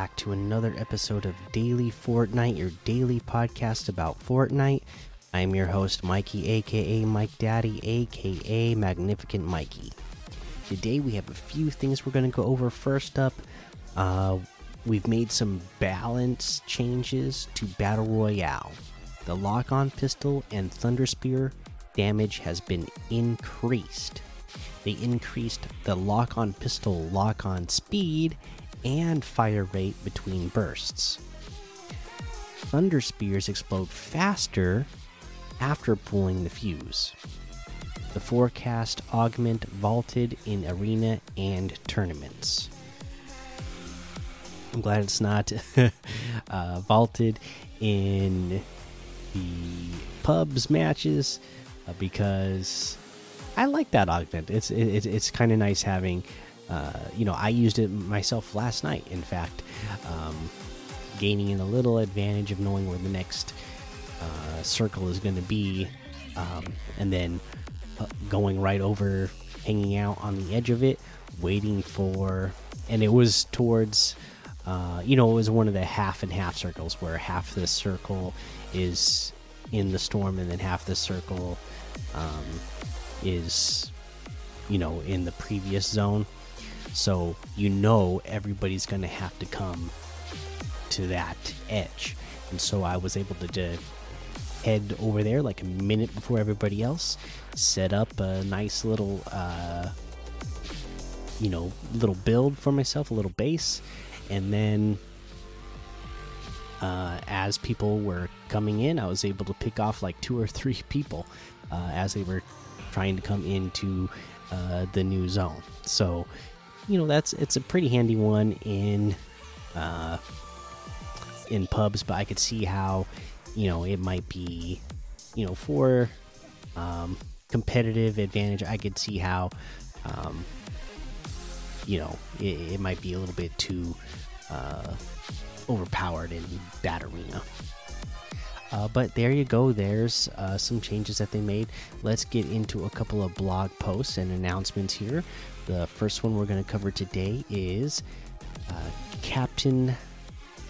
back to another episode of Daily Fortnite, your daily podcast about Fortnite. I'm your host, Mikey, aka Mike Daddy, aka Magnificent Mikey. Today we have a few things we're going to go over. First up, uh, we've made some balance changes to Battle Royale. The lock on pistol and Thunder Spear damage has been increased. They increased the lock on pistol lock on speed and fire rate between bursts. Thunder Spears explode faster after pulling the fuse. The forecast augment vaulted in arena and tournaments. I'm glad it's not uh, vaulted in the pubs matches uh, because I like that augment. It's it, it's kind of nice having. Uh, you know, I used it myself last night. In fact, um, gaining a little advantage of knowing where the next uh, circle is going to be, um, and then uh, going right over, hanging out on the edge of it, waiting for, and it was towards. Uh, you know, it was one of the half and half circles where half the circle is in the storm and then half the circle um, is you know in the previous zone so you know everybody's gonna have to come to that edge and so i was able to head over there like a minute before everybody else set up a nice little uh you know little build for myself a little base and then uh, as people were coming in, I was able to pick off like two or three people uh, as they were trying to come into uh, the new zone. So, you know, that's it's a pretty handy one in uh, in pubs, but I could see how you know it might be, you know, for um, competitive advantage. I could see how. Um, you know, it, it might be a little bit too uh, overpowered in that arena. Uh, but there you go. There's uh, some changes that they made. Let's get into a couple of blog posts and announcements here. The first one we're going to cover today is uh, Captain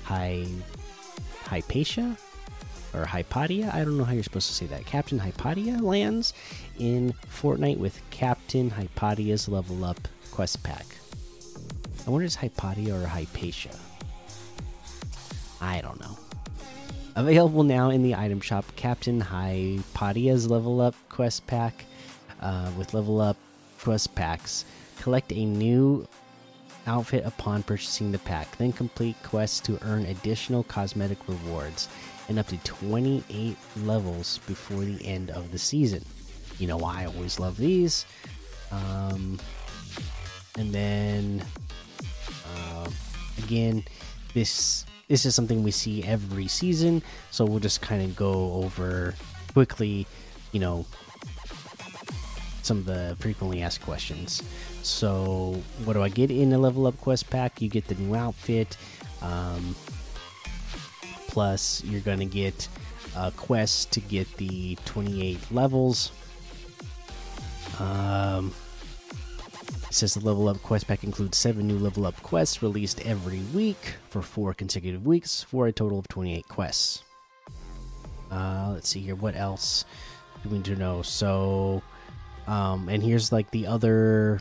Hy Hypatia or Hypatia. I don't know how you're supposed to say that. Captain Hypatia lands in Fortnite with Captain Hypatia's level up quest pack. I wonder it's Hypatia or Hypatia. I don't know. Available now in the item shop, Captain Hypatia's level up quest pack uh, with level up quest packs. Collect a new outfit upon purchasing the pack, then complete quests to earn additional cosmetic rewards and up to 28 levels before the end of the season. You know I always love these. Um, and then uh, again, this this is something we see every season, so we'll just kind of go over quickly, you know, some of the frequently asked questions. So, what do I get in a level up quest pack? You get the new outfit, um, plus you're gonna get a quest to get the 28 levels. Um, says the level up quest pack includes seven new level up quests released every week for four consecutive weeks for a total of 28 quests. Uh, let's see here. What else do we need to know? So, um, and here's like the other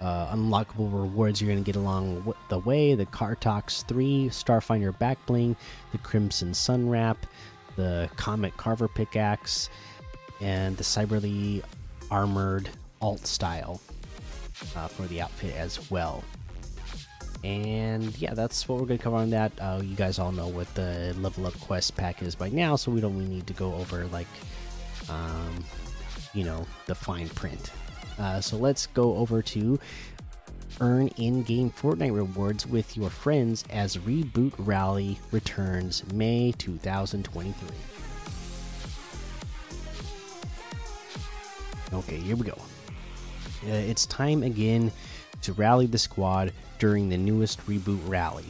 uh, unlockable rewards you're going to get along the way the Cartox 3 Starfinder Backbling, the Crimson Sun wrap, the Comet Carver pickaxe, and the Cyberly armored alt style uh, for the outfit as well. And yeah, that's what we're going to cover on that. Uh, you guys all know what the level up quest pack is by now, so we don't really need to go over like, um, you know, the fine print. Uh, so let's go over to earn in-game Fortnite rewards with your friends as Reboot Rally returns May 2023. Okay, here we go. Uh, it's time again to rally the squad during the newest reboot rally.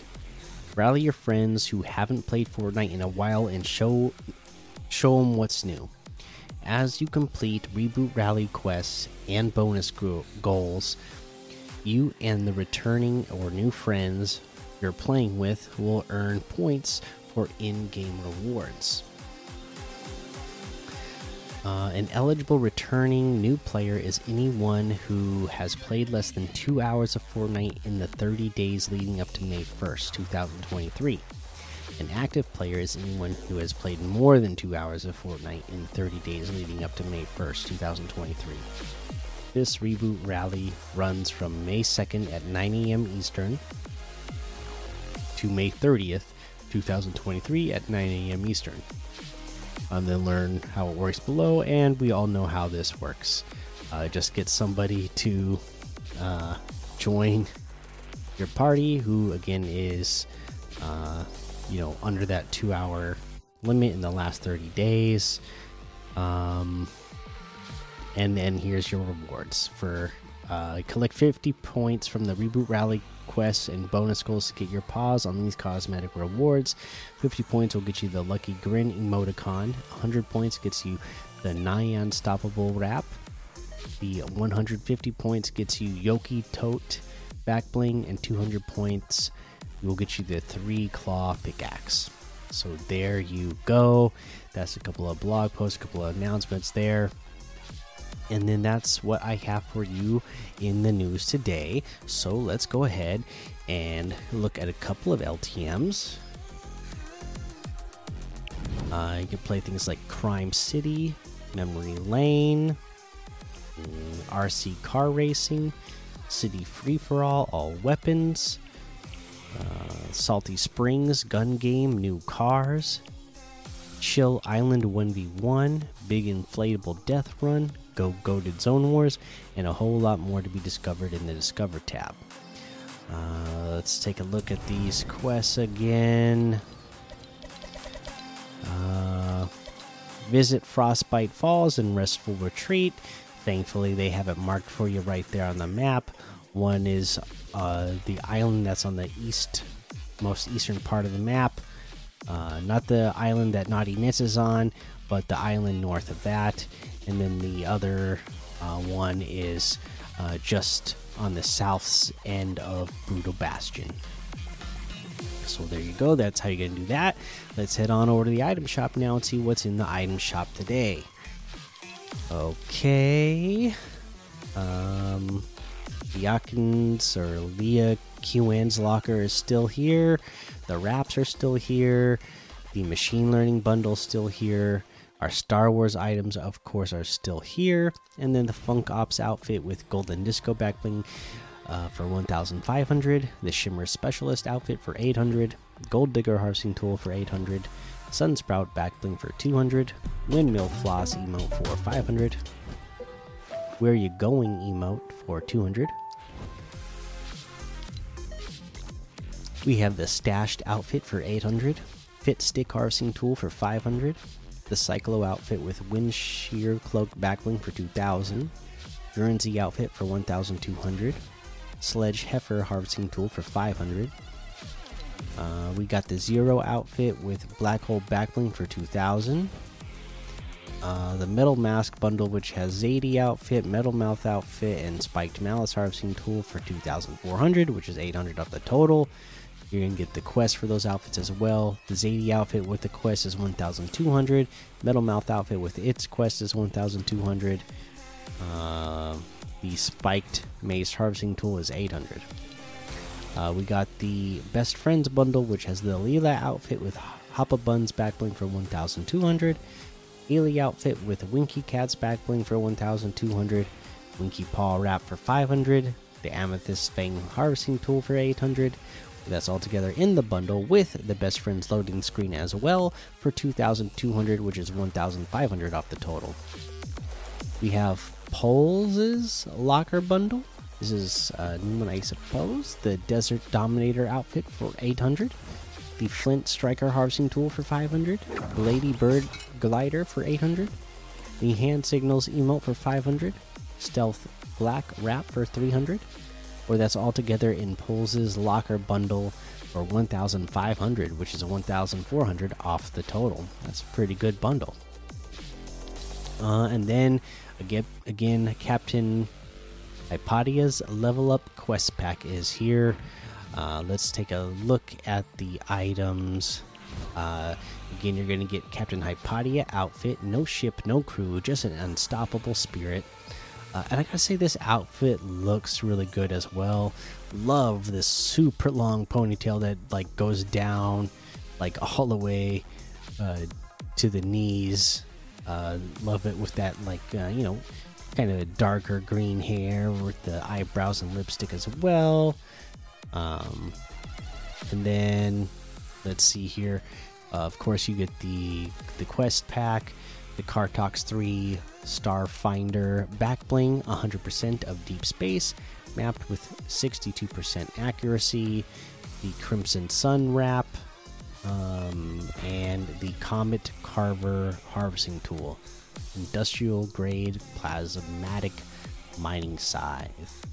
Rally your friends who haven't played Fortnite in a while and show show them what's new. As you complete reboot rally quests and bonus goals, you and the returning or new friends you're playing with will earn points for in game rewards. Uh, an eligible returning new player is anyone who has played less than two hours of Fortnite in the 30 days leading up to May 1st, 2023. An active player is anyone who has played more than two hours of Fortnite in 30 days leading up to May 1st, 2023. This reboot rally runs from May 2nd at 9 a.m. Eastern to May 30th, 2023 at 9 a.m. Eastern. And then learn how it works below, and we all know how this works. Uh, just get somebody to uh, join your party, who again is, uh, you know, under that two-hour limit in the last 30 days. Um, and then here's your rewards for uh, collect 50 points from the reboot rally quests and bonus goals to get your paws on these cosmetic rewards. 50 points will get you the lucky grin emoticon. 100 points gets you the nigh unstoppable wrap. The 150 points gets you yoki tote back bling and 200 points will get you the three claw pickaxe. So there you go. That's a couple of blog posts a couple of announcements there and then that's what I have for you in the news today. So let's go ahead and look at a couple of LTMs. Uh, you can play things like Crime City, Memory Lane, mm, RC Car Racing, City Free for All, All Weapons, uh, Salty Springs, Gun Game, New Cars, Chill Island 1v1, Big Inflatable Death Run, Go Goaded Zone Wars, and a whole lot more to be discovered in the Discover tab. Uh, let's take a look at these quests again. Uh, visit Frostbite Falls and Restful Retreat. Thankfully, they have it marked for you right there on the map. One is uh, the island that's on the east, most eastern part of the map. Uh, not the island that Knotty Nets is on, but the island north of that. And then the other uh, one is uh, just on the south end of Brutal Bastion. So there you go. That's how you're to do that. Let's head on over to the item shop now and see what's in the item shop today. Okay. Um, Yakins or Leah QN's locker is still here. The wraps are still here. The machine learning bundle still here. Our Star Wars items, of course, are still here. And then the Funk Ops outfit with Golden Disco backbling uh, for 1,500. The Shimmer Specialist outfit for 800. Gold Digger Harvesting Tool for 800. Sunsprout backbling for 200. Windmill Floss emote for 500. Where are You Going emote for 200. We have the Stashed outfit for 800. Fit Stick Harvesting Tool for 500 the Cyclo outfit with Wind Shear Cloak Backbling for 2000, Guernsey outfit for 1200, Sledge Heifer Harvesting Tool for 500. Uh, we got the Zero outfit with Black Hole Backbling for 2000. Uh, the Metal Mask bundle, which has Zadie outfit, Metal Mouth outfit, and Spiked Malice Harvesting Tool for 2400, which is 800 off the total. You're gonna get the quest for those outfits as well. The Zadie outfit with the quest is 1,200. Metal Mouth outfit with its quest is 1,200. Uh, the spiked mace harvesting tool is 800. Uh, we got the best friends bundle, which has the Leela outfit with Hoppa Buns backbling for 1,200. Ely outfit with Winky Cat's backbling for 1,200. Winky Paw wrap for 500. The Amethyst Fang harvesting tool for 800. That's all together in the bundle with the best friends loading screen as well for 2,200, which is 1,500 off the total. We have Poles' locker bundle. This is a new one, I suppose. The Desert Dominator outfit for 800. The Flint Striker harvesting tool for 500. Lady Bird glider for 800. The Hand Signals emote for 500. Stealth Black wrap for 300 or that's all together in Poles' locker bundle for 1,500, which is 1,400 off the total. That's a pretty good bundle. Uh, and then again, again, Captain Hypatia's level up quest pack is here. Uh, let's take a look at the items. Uh, again, you're going to get Captain Hypatia outfit, no ship, no crew, just an unstoppable spirit. Uh, and I gotta say, this outfit looks really good as well. Love this super long ponytail that like goes down, like all the way uh, to the knees. Uh, love it with that like uh, you know, kind of darker green hair with the eyebrows and lipstick as well. Um, and then let's see here. Uh, of course, you get the the quest pack, the Cartox 3 Starfinder backbling, 100% of deep space, mapped with 62% accuracy, the Crimson Sun wrap, um, and the Comet Carver harvesting tool, industrial grade plasmatic mining scythe.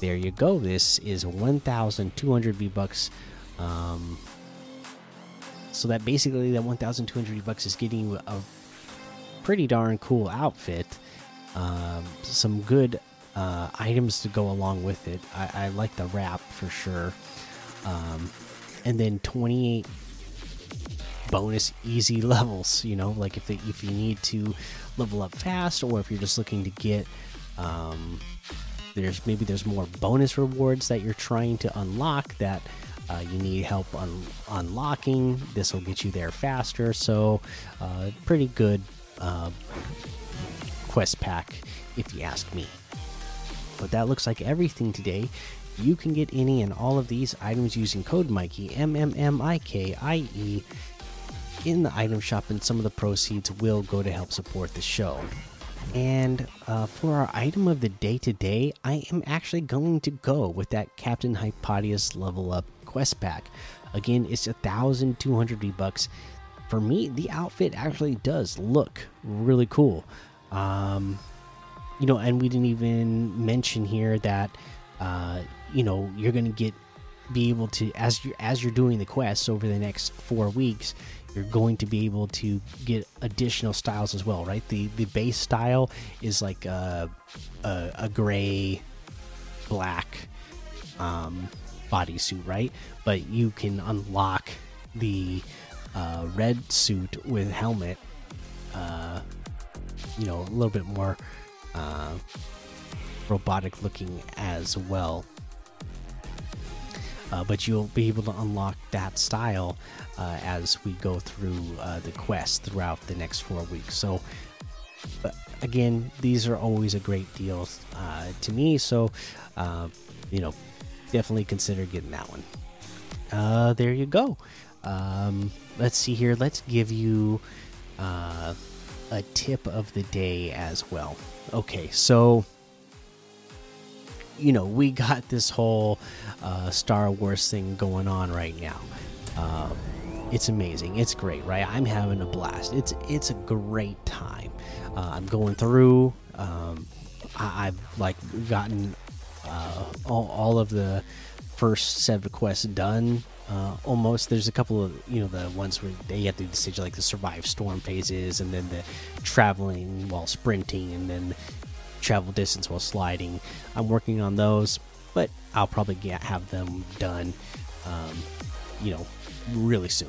There you go. This is 1,200 V bucks. Um, so that basically that 1,200 V bucks is getting you a pretty darn cool outfit. Um, some good uh, items to go along with it. I, I like the wrap for sure. Um, and then 28 bonus easy levels. You know, like if they, if you need to level up fast, or if you're just looking to get, um, there's maybe there's more bonus rewards that you're trying to unlock that. Uh, you need help un unlocking. This will get you there faster. So, uh, pretty good uh, quest pack, if you ask me. But that looks like everything today. You can get any and all of these items using code Mikey M M M I K I E in the item shop, and some of the proceeds will go to help support the show. And uh, for our item of the day today, I am actually going to go with that Captain Hypatia's level up quest pack. Again, it's a thousand two hundred V bucks for me, the outfit actually does look really cool. Um, you know, and we didn't even mention here that uh, you know you're to get be able to as you as you're doing the quests over the next four weeks you're going to be able to get additional styles as well right the the base style is like a a, a gray black um bodysuit right but you can unlock the uh, red suit with helmet. Uh, you know, a little bit more uh, robotic looking as well. Uh, but you'll be able to unlock that style uh, as we go through uh, the quest throughout the next four weeks. So, again, these are always a great deal uh, to me. So, uh, you know, definitely consider getting that one. Uh, there you go. Um, let's see here. Let's give you uh, a tip of the day as well. Okay, so you know we got this whole uh, Star Wars thing going on right now. Uh, it's amazing. It's great, right? I'm having a blast. It's it's a great time. Uh, I'm going through. Um, I, have like gotten uh, all, all of the first set of quests done uh, almost. There's a couple of you know the ones where they have to do the stage like the survive storm phases and then the traveling while sprinting and then travel distance while sliding. I'm working on those but i'll probably get have them done um, you know really soon.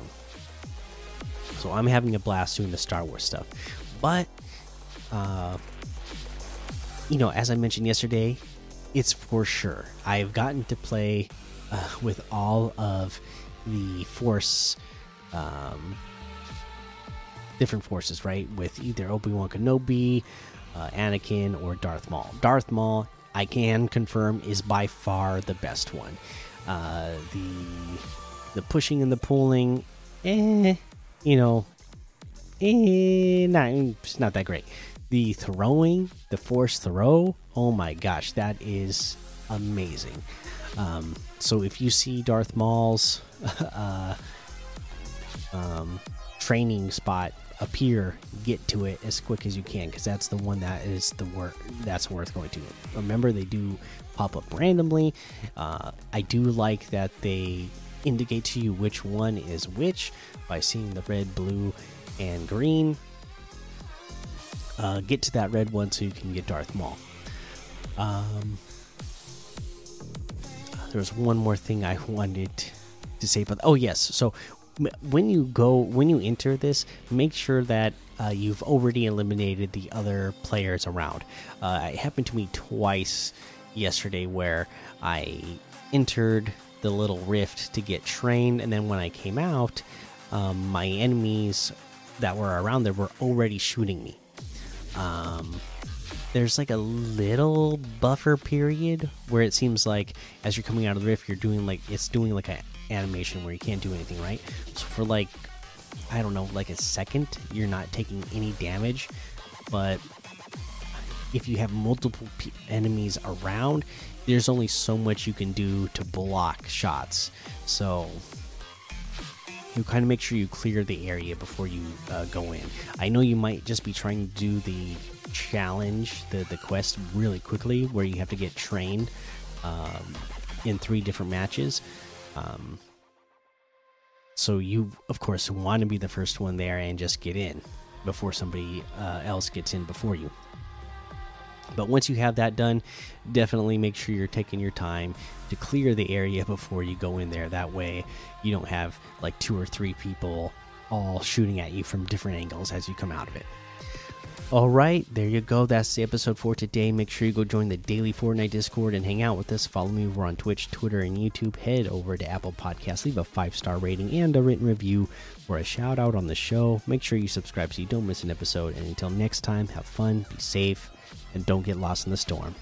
So i'm having a blast doing the star wars stuff. But uh, you know as i mentioned yesterday it's for sure. I've gotten to play uh, with all of the force um, different forces right? With either obi-wan kenobi uh, anakin or darth maul. Darth maul i can confirm is by far the best one. Uh, the the pushing and the pulling eh you know eh not, it's not that great the throwing the force throw oh my gosh that is amazing um, so if you see Darth Maul's uh, um, training spot appear, get to it as quick as you can because that's the one that is the work that's worth going to. Remember, they do pop up randomly. Uh, I do like that they indicate to you which one is which by seeing the red, blue, and green. Uh, get to that red one so you can get Darth Maul. Um, one more thing I wanted to say, but oh yes, so when you go when you enter this, make sure that uh, you've already eliminated the other players around. Uh, it happened to me twice yesterday where I entered the little rift to get trained, and then when I came out, um, my enemies that were around there were already shooting me. Um, there's like a little buffer period where it seems like as you're coming out of the rift, you're doing like it's doing like an animation where you can't do anything, right? So for like I don't know, like a second, you're not taking any damage, but if you have multiple enemies around, there's only so much you can do to block shots. So you kind of make sure you clear the area before you uh, go in. I know you might just be trying to do the challenge, the the quest really quickly, where you have to get trained um, in three different matches. Um, so you, of course, want to be the first one there and just get in before somebody uh, else gets in before you. But once you have that done, definitely make sure you're taking your time to clear the area before you go in there. That way, you don't have like two or three people all shooting at you from different angles as you come out of it. All right, there you go. That's the episode for today. Make sure you go join the daily Fortnite Discord and hang out with us. Follow me over on Twitch, Twitter, and YouTube. Head over to Apple Podcasts, leave a five star rating and a written review for a shout out on the show. Make sure you subscribe so you don't miss an episode. And until next time, have fun, be safe, and don't get lost in the storm.